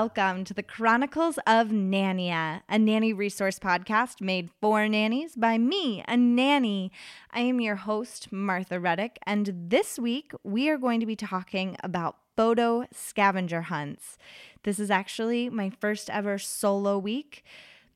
Welcome to the Chronicles of Nania, a nanny resource podcast made for nannies by me, a nanny. I am your host, Martha Reddick, and this week we are going to be talking about photo scavenger hunts. This is actually my first ever solo week.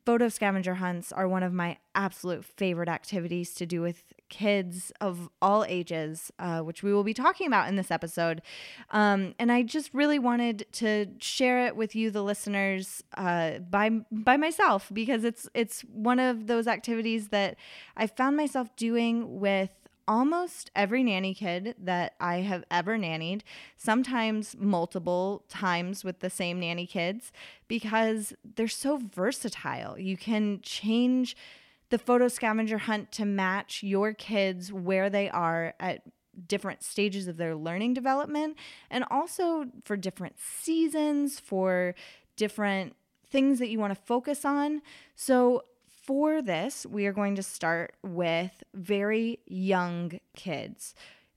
Photo scavenger hunts are one of my absolute favorite activities to do with kids of all ages, uh, which we will be talking about in this episode. Um, and I just really wanted to share it with you, the listeners, uh, by by myself because it's it's one of those activities that I found myself doing with almost every nanny kid that I have ever nannied, sometimes multiple times with the same nanny kids, because they're so versatile. You can change the photo scavenger hunt to match your kids where they are at different stages of their learning development and also for different seasons, for different things that you want to focus on. So, for this, we are going to start with very young kids.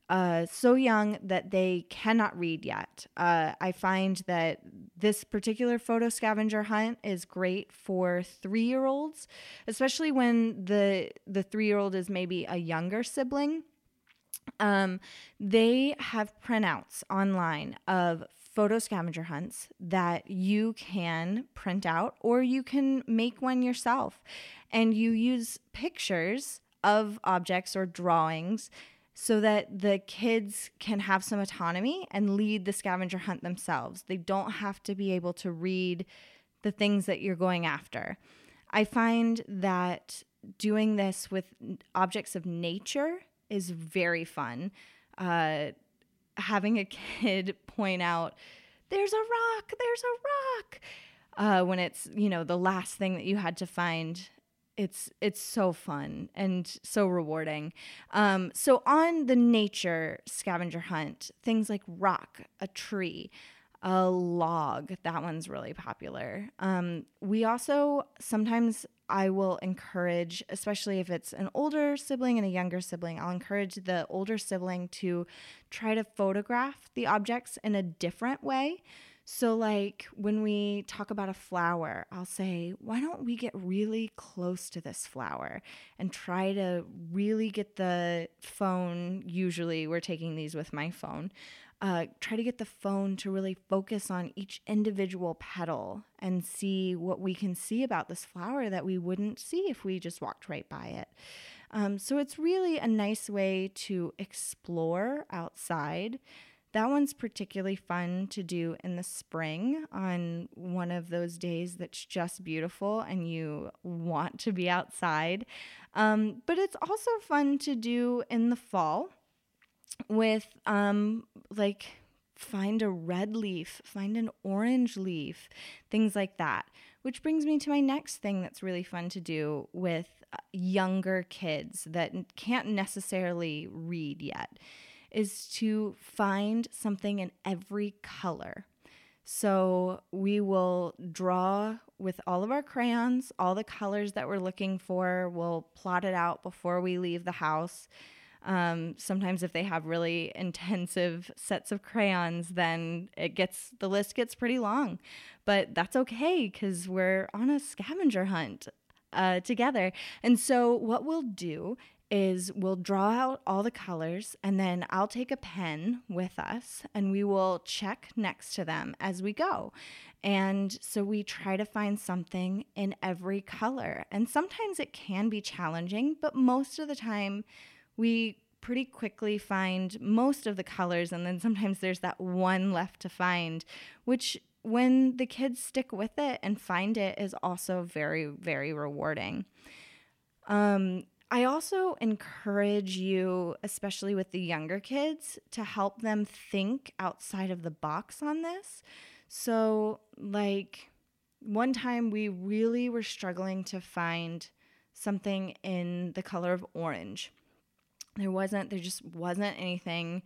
Uh, so young that they cannot read yet. Uh, I find that this particular photo scavenger hunt is great for three year olds, especially when the the three year old is maybe a younger sibling. Um, they have printouts online of photo scavenger hunts that you can print out or you can make one yourself. And you use pictures of objects or drawings so that the kids can have some autonomy and lead the scavenger hunt themselves. They don't have to be able to read the things that you're going after. I find that doing this with objects of nature is very fun. Uh, having a kid point out, there's a rock, there's a rock, uh, when it's, you know, the last thing that you had to find. It's it's so fun and so rewarding. Um, so on the nature scavenger hunt, things like rock, a tree, a log. That one's really popular. Um, we also sometimes I will encourage, especially if it's an older sibling and a younger sibling, I'll encourage the older sibling to try to photograph the objects in a different way. So, like when we talk about a flower, I'll say, why don't we get really close to this flower and try to really get the phone? Usually, we're taking these with my phone uh, try to get the phone to really focus on each individual petal and see what we can see about this flower that we wouldn't see if we just walked right by it. Um, so it's really a nice way to explore outside. That one's particularly fun to do in the spring on one of those days that's just beautiful and you want to be outside. Um, but it's also fun to do in the fall with um like find a red leaf, find an orange leaf, things like that. Which brings me to my next thing that's really fun to do with uh, younger kids that can't necessarily read yet is to find something in every color. So we will draw with all of our crayons, all the colors that we're looking for. We'll plot it out before we leave the house. Um, sometimes if they have really intensive sets of crayons, then it gets the list gets pretty long. But that's okay because we're on a scavenger hunt uh, together. And so what we'll do is we'll draw out all the colors and then I'll take a pen with us and we will check next to them as we go. And so we try to find something in every color. And sometimes it can be challenging, but most of the time we pretty quickly find most of the colors and then sometimes there's that one left to find, which when the kids stick with it and find it is also very very rewarding. Um I also encourage you, especially with the younger kids, to help them think outside of the box on this. So, like, one time we really were struggling to find something in the color of orange. There wasn't, there just wasn't anything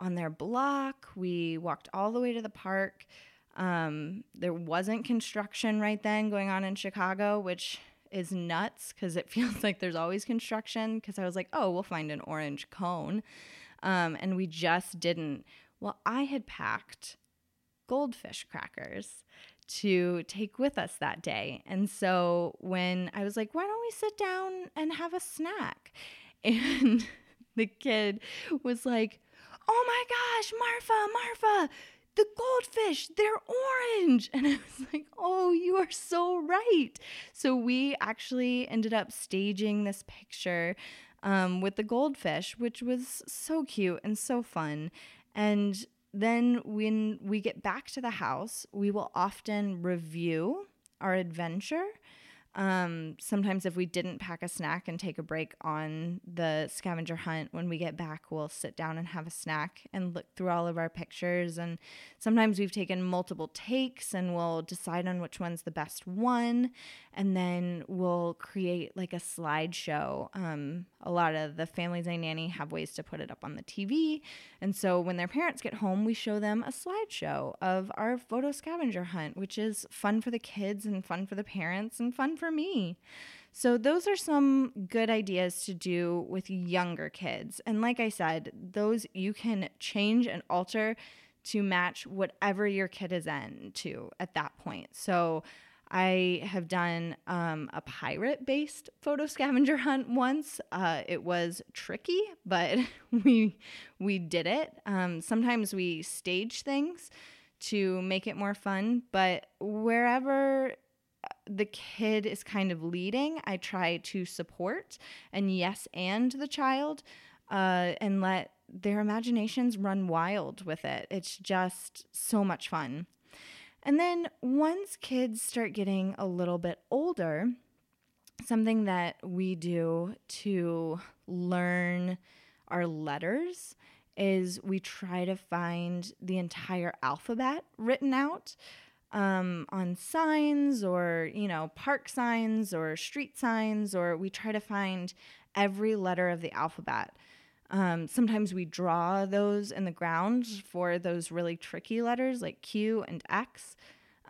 on their block. We walked all the way to the park. Um, there wasn't construction right then going on in Chicago, which is nuts because it feels like there's always construction. Because I was like, oh, we'll find an orange cone. Um, and we just didn't. Well, I had packed goldfish crackers to take with us that day. And so when I was like, why don't we sit down and have a snack? And the kid was like, oh my gosh, Marfa, Marfa, the goldfish, they're orange. And I was like, oh, you are so right. So we actually ended up staging this picture um, with the goldfish, which was so cute and so fun. And then when we get back to the house, we will often review our adventure um, sometimes, if we didn't pack a snack and take a break on the scavenger hunt, when we get back, we'll sit down and have a snack and look through all of our pictures. And sometimes we've taken multiple takes and we'll decide on which one's the best one. And then we'll create like a slideshow. Um, a lot of the families I nanny have ways to put it up on the TV. And so when their parents get home, we show them a slideshow of our photo scavenger hunt, which is fun for the kids and fun for the parents and fun for me. So, those are some good ideas to do with younger kids. And like I said, those you can change and alter to match whatever your kid is into at that point. So, I have done um, a pirate based photo scavenger hunt once. Uh, it was tricky, but we we did it. Um, sometimes we stage things to make it more fun, but wherever the kid is kind of leading, I try to support and yes and the child uh, and let their imaginations run wild with it. It's just so much fun. And then once kids start getting a little bit older, something that we do to learn our letters is we try to find the entire alphabet written out um, on signs or, you know, park signs or street signs, or we try to find every letter of the alphabet. Um, sometimes we draw those in the ground for those really tricky letters like Q and X.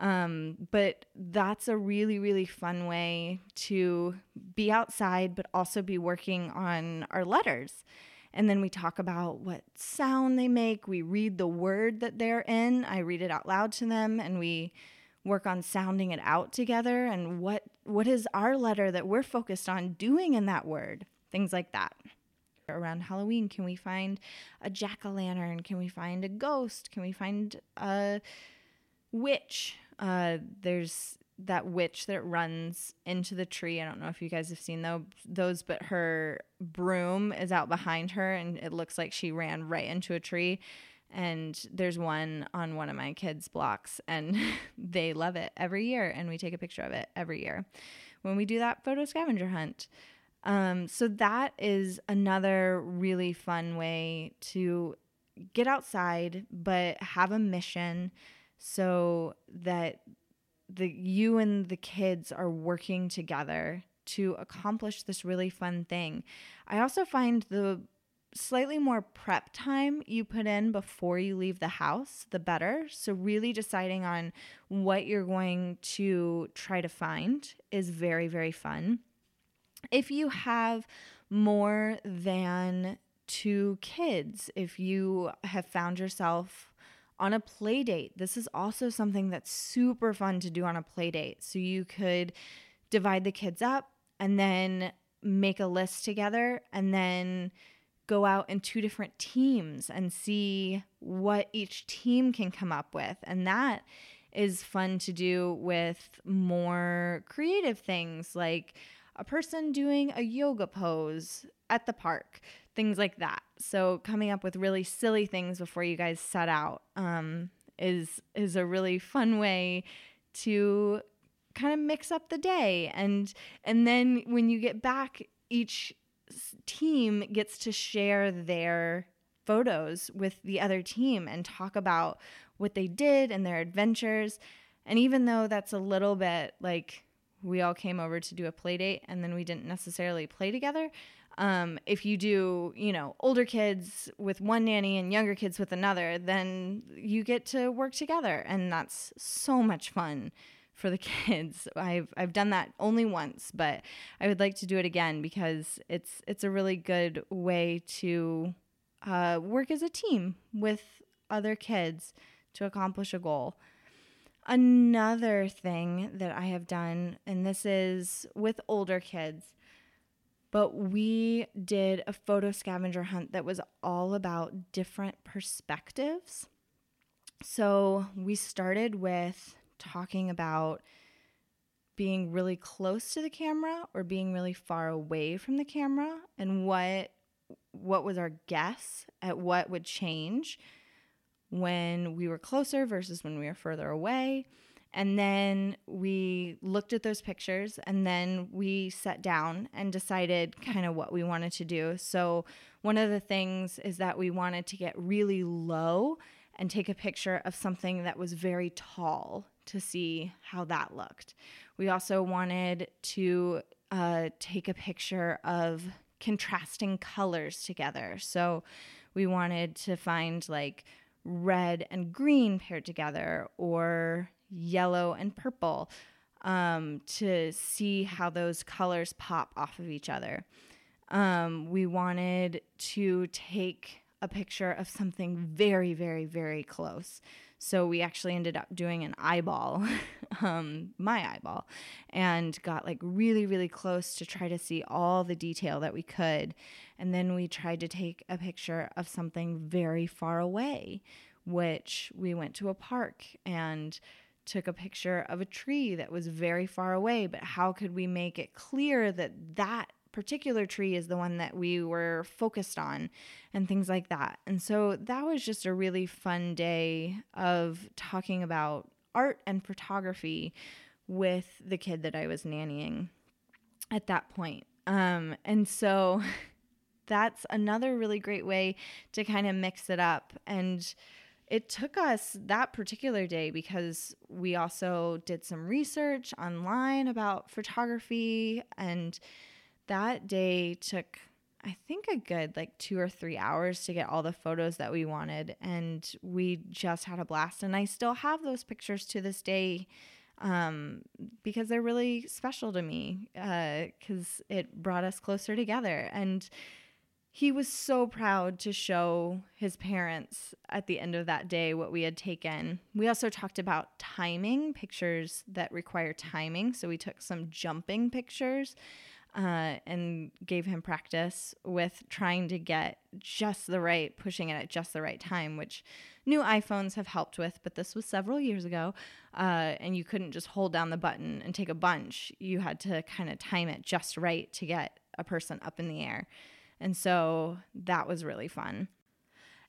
Um, but that's a really, really fun way to be outside, but also be working on our letters. And then we talk about what sound they make. We read the word that they're in. I read it out loud to them and we work on sounding it out together and what what is our letter that we're focused on doing in that word. Things like that. Around Halloween, can we find a jack o' lantern? Can we find a ghost? Can we find a witch? Uh, there's that witch that runs into the tree. I don't know if you guys have seen those, those, but her broom is out behind her, and it looks like she ran right into a tree. And there's one on one of my kids' blocks, and they love it every year. And we take a picture of it every year when we do that photo scavenger hunt. Um, so that is another really fun way to get outside, but have a mission so that the you and the kids are working together to accomplish this really fun thing. I also find the slightly more prep time you put in before you leave the house, the better. So, really deciding on what you're going to try to find is very, very fun. If you have more than two kids. If you have found yourself on a play date, this is also something that's super fun to do on a play date. So you could divide the kids up and then make a list together and then go out in two different teams and see what each team can come up with. And that is fun to do with more creative things like a person doing a yoga pose at the park, things like that. So coming up with really silly things before you guys set out um, is is a really fun way to kind of mix up the day and and then when you get back each team gets to share their photos with the other team and talk about what they did and their adventures. And even though that's a little bit like we all came over to do a play date and then we didn't necessarily play together, um, if you do, you know, older kids with one nanny and younger kids with another, then you get to work together, and that's so much fun for the kids. I've I've done that only once, but I would like to do it again because it's it's a really good way to uh, work as a team with other kids to accomplish a goal. Another thing that I have done, and this is with older kids, but we did a photo scavenger hunt that was all about different perspectives. So we started with talking about being really close to the camera or being really far away from the camera and what what was our guess at what would change when we were closer versus when we were further away. And then we looked at those pictures and then we sat down and decided kind of what we wanted to do. So, one of the things is that we wanted to get really low and take a picture of something that was very tall to see how that looked. We also wanted to uh, take a picture of contrasting colors together. So, we wanted to find like red and green paired together or yellow and purple um, to see how those colors pop off of each other. Um, we wanted to take a picture of something very, very, very close. So we actually ended up doing an eyeball, um, my eyeball, and got like really, really close to try to see all the detail that we could. And then we tried to take a picture of something very far away, which we went to a park and took a picture of a tree that was very far away, but how could we make it clear that that particular tree is the one that we were focused on and things like that. And so that was just a really fun day of talking about art and photography with the kid that I was nannying at that point. Um, and so that's another really great way to kind of mix it up and it took us that particular day because we also did some research online about photography and that day took I think a good like 2 or 3 hours to get all the photos that we wanted and we just had a blast and I still have those pictures to this day um, because they're really special to me because uh, it brought us closer together and he was so proud to show his parents at the end of that day what we had taken. We also talked about timing, pictures that require timing. So we took some jumping pictures uh, and gave him practice with trying to get just the right, pushing it at just the right time, which new iPhones have helped with, but this was several years ago. Uh, and you couldn't just hold down the button and take a bunch. You had to kind of time it just right to get a person up in the air. And so that was really fun.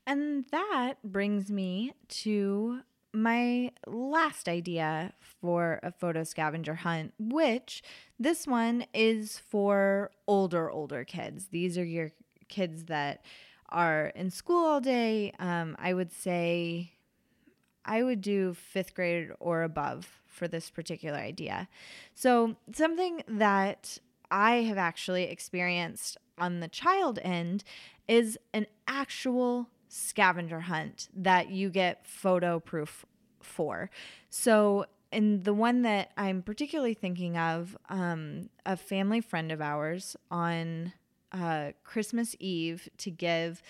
And that brings me to my last idea for a photo scavenger hunt, which this one is for older, older kids. These are your kids that are in school all day. Um, I would say I would do fifth grade or above for this particular idea. So, something that I have actually experienced on the child end is an actual scavenger hunt that you get photo proof for. So, in the one that I'm particularly thinking of, um, a family friend of ours on uh, Christmas Eve to give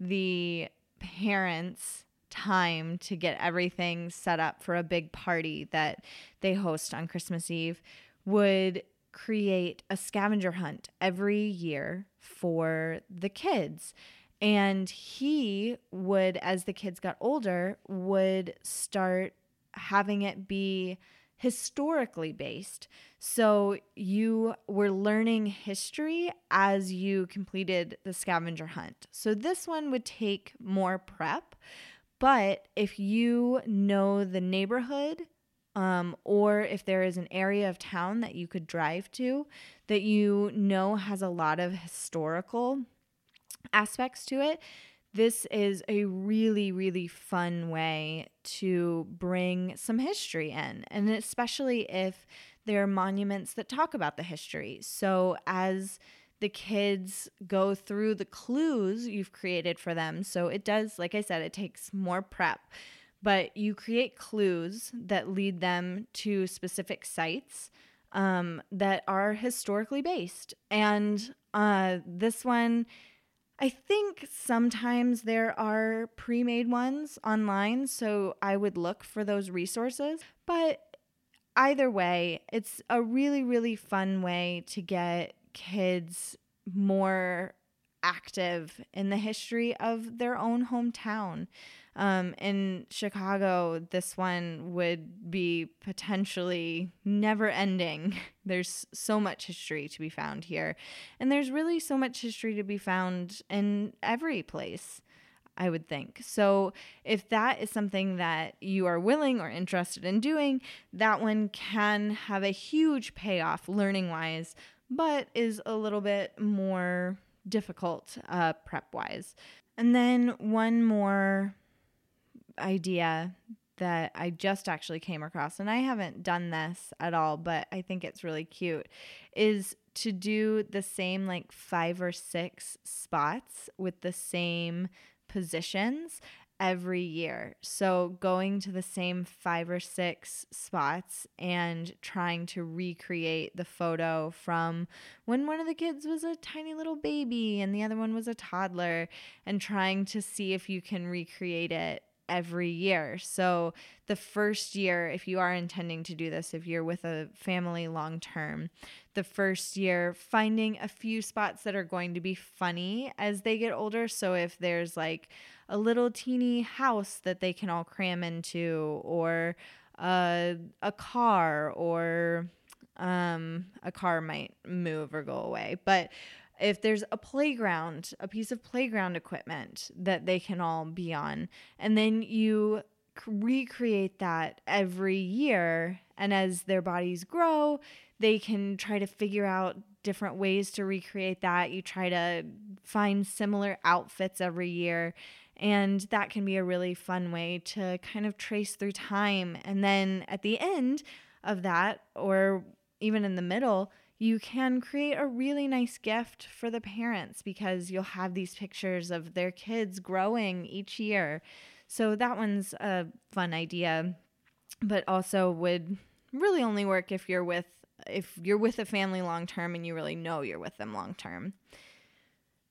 the parents time to get everything set up for a big party that they host on Christmas Eve would create a scavenger hunt every year for the kids. And he would, as the kids got older, would start having it be historically based. So you were learning history as you completed the scavenger hunt. So this one would take more prep, but if you know the neighborhood, um, or if there is an area of town that you could drive to that you know has a lot of historical aspects to it, this is a really, really fun way to bring some history in, and especially if there are monuments that talk about the history. So, as the kids go through the clues you've created for them. So it does, like I said, it takes more prep, but you create clues that lead them to specific sites um, that are historically based. And uh, this one, I think sometimes there are pre made ones online. So I would look for those resources. But either way, it's a really, really fun way to get kids more active in the history of their own hometown. Um, in Chicago, this one would be potentially never ending. There's so much history to be found here. And there's really so much history to be found in every place. I would think. So, if that is something that you are willing or interested in doing, that one can have a huge payoff learning wise but is a little bit more difficult uh, prep wise. And then one more idea that I just actually came across, and I haven't done this at all, but I think it's really cute, is to do the same like five or six spots with the same positions every year. So going to the same five or six spots and trying to recreate the photo from when one of the kids was a tiny little baby and the other one was a toddler and trying to see if you can recreate it every year. So, the first year, if you are intending to do this, if you're with a family long term, the first year, finding a few spots that are going to be funny as they get older. So, if there's like a little teeny house that they can all cram into, or a, a car, or um, a car might move or go away. But if there's a playground, a piece of playground equipment that they can all be on, and then you recreate that every year. And as their bodies grow, they can try to figure out different ways to recreate that. You try to find similar outfits every year. And that can be a really fun way to kind of trace through time. And then at the end of that, or even in the middle, you can create a really nice gift for the parents because you'll have these pictures of their kids growing each year. So that one's a fun idea, but also would really only work if you're with if you're with a family long term and you really know you're with them long term.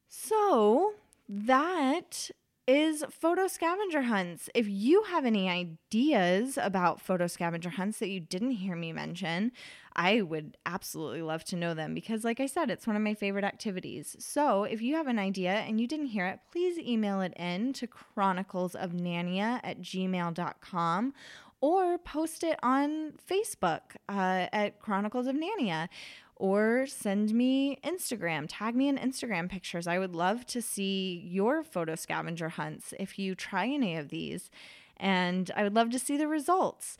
So that is photo scavenger hunts. If you have any ideas about photo scavenger hunts that you didn't hear me mention, I would absolutely love to know them because, like I said, it's one of my favorite activities. So if you have an idea and you didn't hear it, please email it in to chroniclesofnania at gmail.com or post it on Facebook uh, at Chronicles of Nania or send me Instagram, tag me in Instagram pictures. I would love to see your photo scavenger hunts if you try any of these, and I would love to see the results.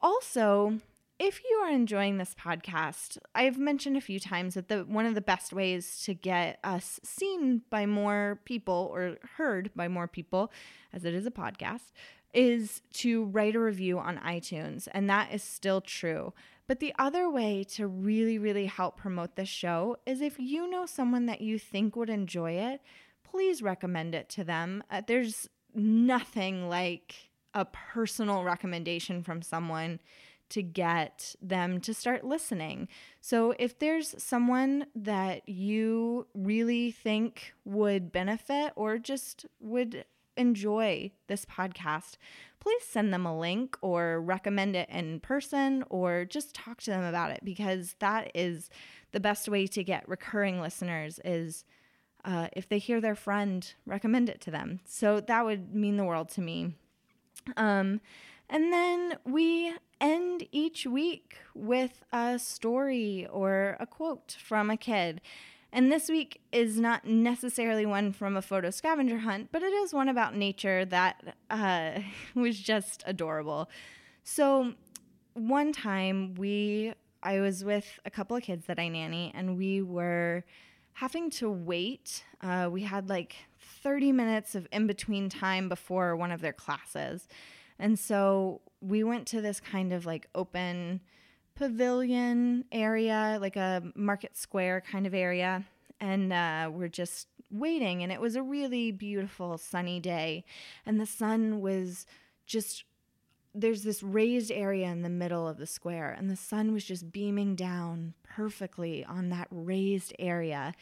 Also, if you are enjoying this podcast, I've mentioned a few times that the one of the best ways to get us seen by more people or heard by more people, as it is a podcast, is to write a review on iTunes, and that is still true. But the other way to really, really help promote this show is if you know someone that you think would enjoy it, please recommend it to them. Uh, there's nothing like a personal recommendation from someone to get them to start listening. So if there's someone that you really think would benefit or just would enjoy this podcast, please send them a link or recommend it in person or just talk to them about it because that is the best way to get recurring listeners is uh, if they hear their friend recommend it to them. So that would mean the world to me. Um, and then we end each week with a story or a quote from a kid. And this week is not necessarily one from a photo scavenger hunt, but it is one about nature that uh, was just adorable. So, one time we, I was with a couple of kids that I nanny, and we were having to wait. Uh, we had like 30 minutes of in between time before one of their classes. And so we went to this kind of like open pavilion area, like a market square kind of area. And uh, we're just waiting. And it was a really beautiful sunny day. And the sun was just there's this raised area in the middle of the square, and the sun was just beaming down perfectly on that raised area.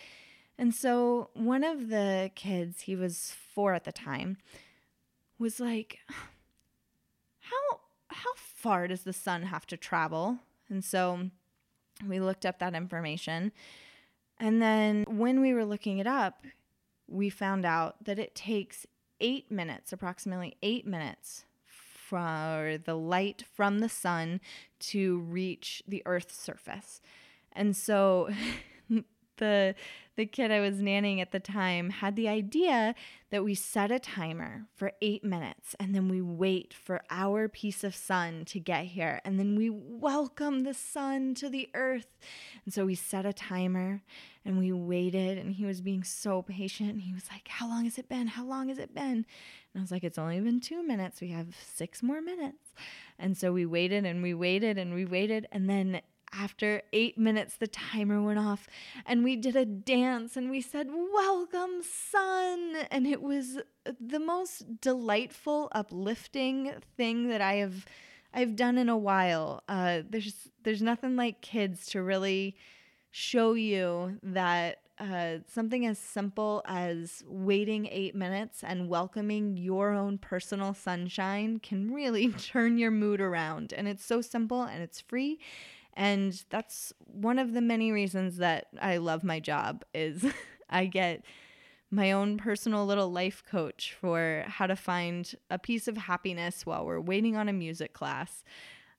And so one of the kids, he was four at the time, was like, How how far does the sun have to travel? And so we looked up that information. And then when we were looking it up, we found out that it takes eight minutes, approximately eight minutes, for the light from the sun to reach the Earth's surface. And so the the kid I was nannying at the time had the idea that we set a timer for 8 minutes and then we wait for our piece of sun to get here and then we welcome the sun to the earth. And so we set a timer and we waited and he was being so patient. He was like, "How long has it been? How long has it been?" And I was like, "It's only been 2 minutes. We have 6 more minutes." And so we waited and we waited and we waited and then after eight minutes, the timer went off and we did a dance and we said, Welcome, sun. And it was the most delightful, uplifting thing that I have. I've done in a while. Uh, there's there's nothing like kids to really show you that uh, something as simple as waiting eight minutes and welcoming your own personal sunshine can really turn your mood around. And it's so simple and it's free and that's one of the many reasons that I love my job is I get my own personal little life coach for how to find a piece of happiness while we're waiting on a music class.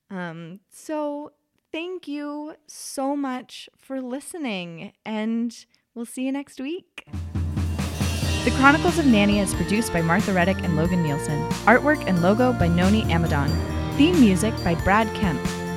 Um, so thank you so much for listening, and we'll see you next week. The Chronicles of Nania is produced by Martha Reddick and Logan Nielsen. Artwork and logo by Noni Amadon. Theme music by Brad Kemp.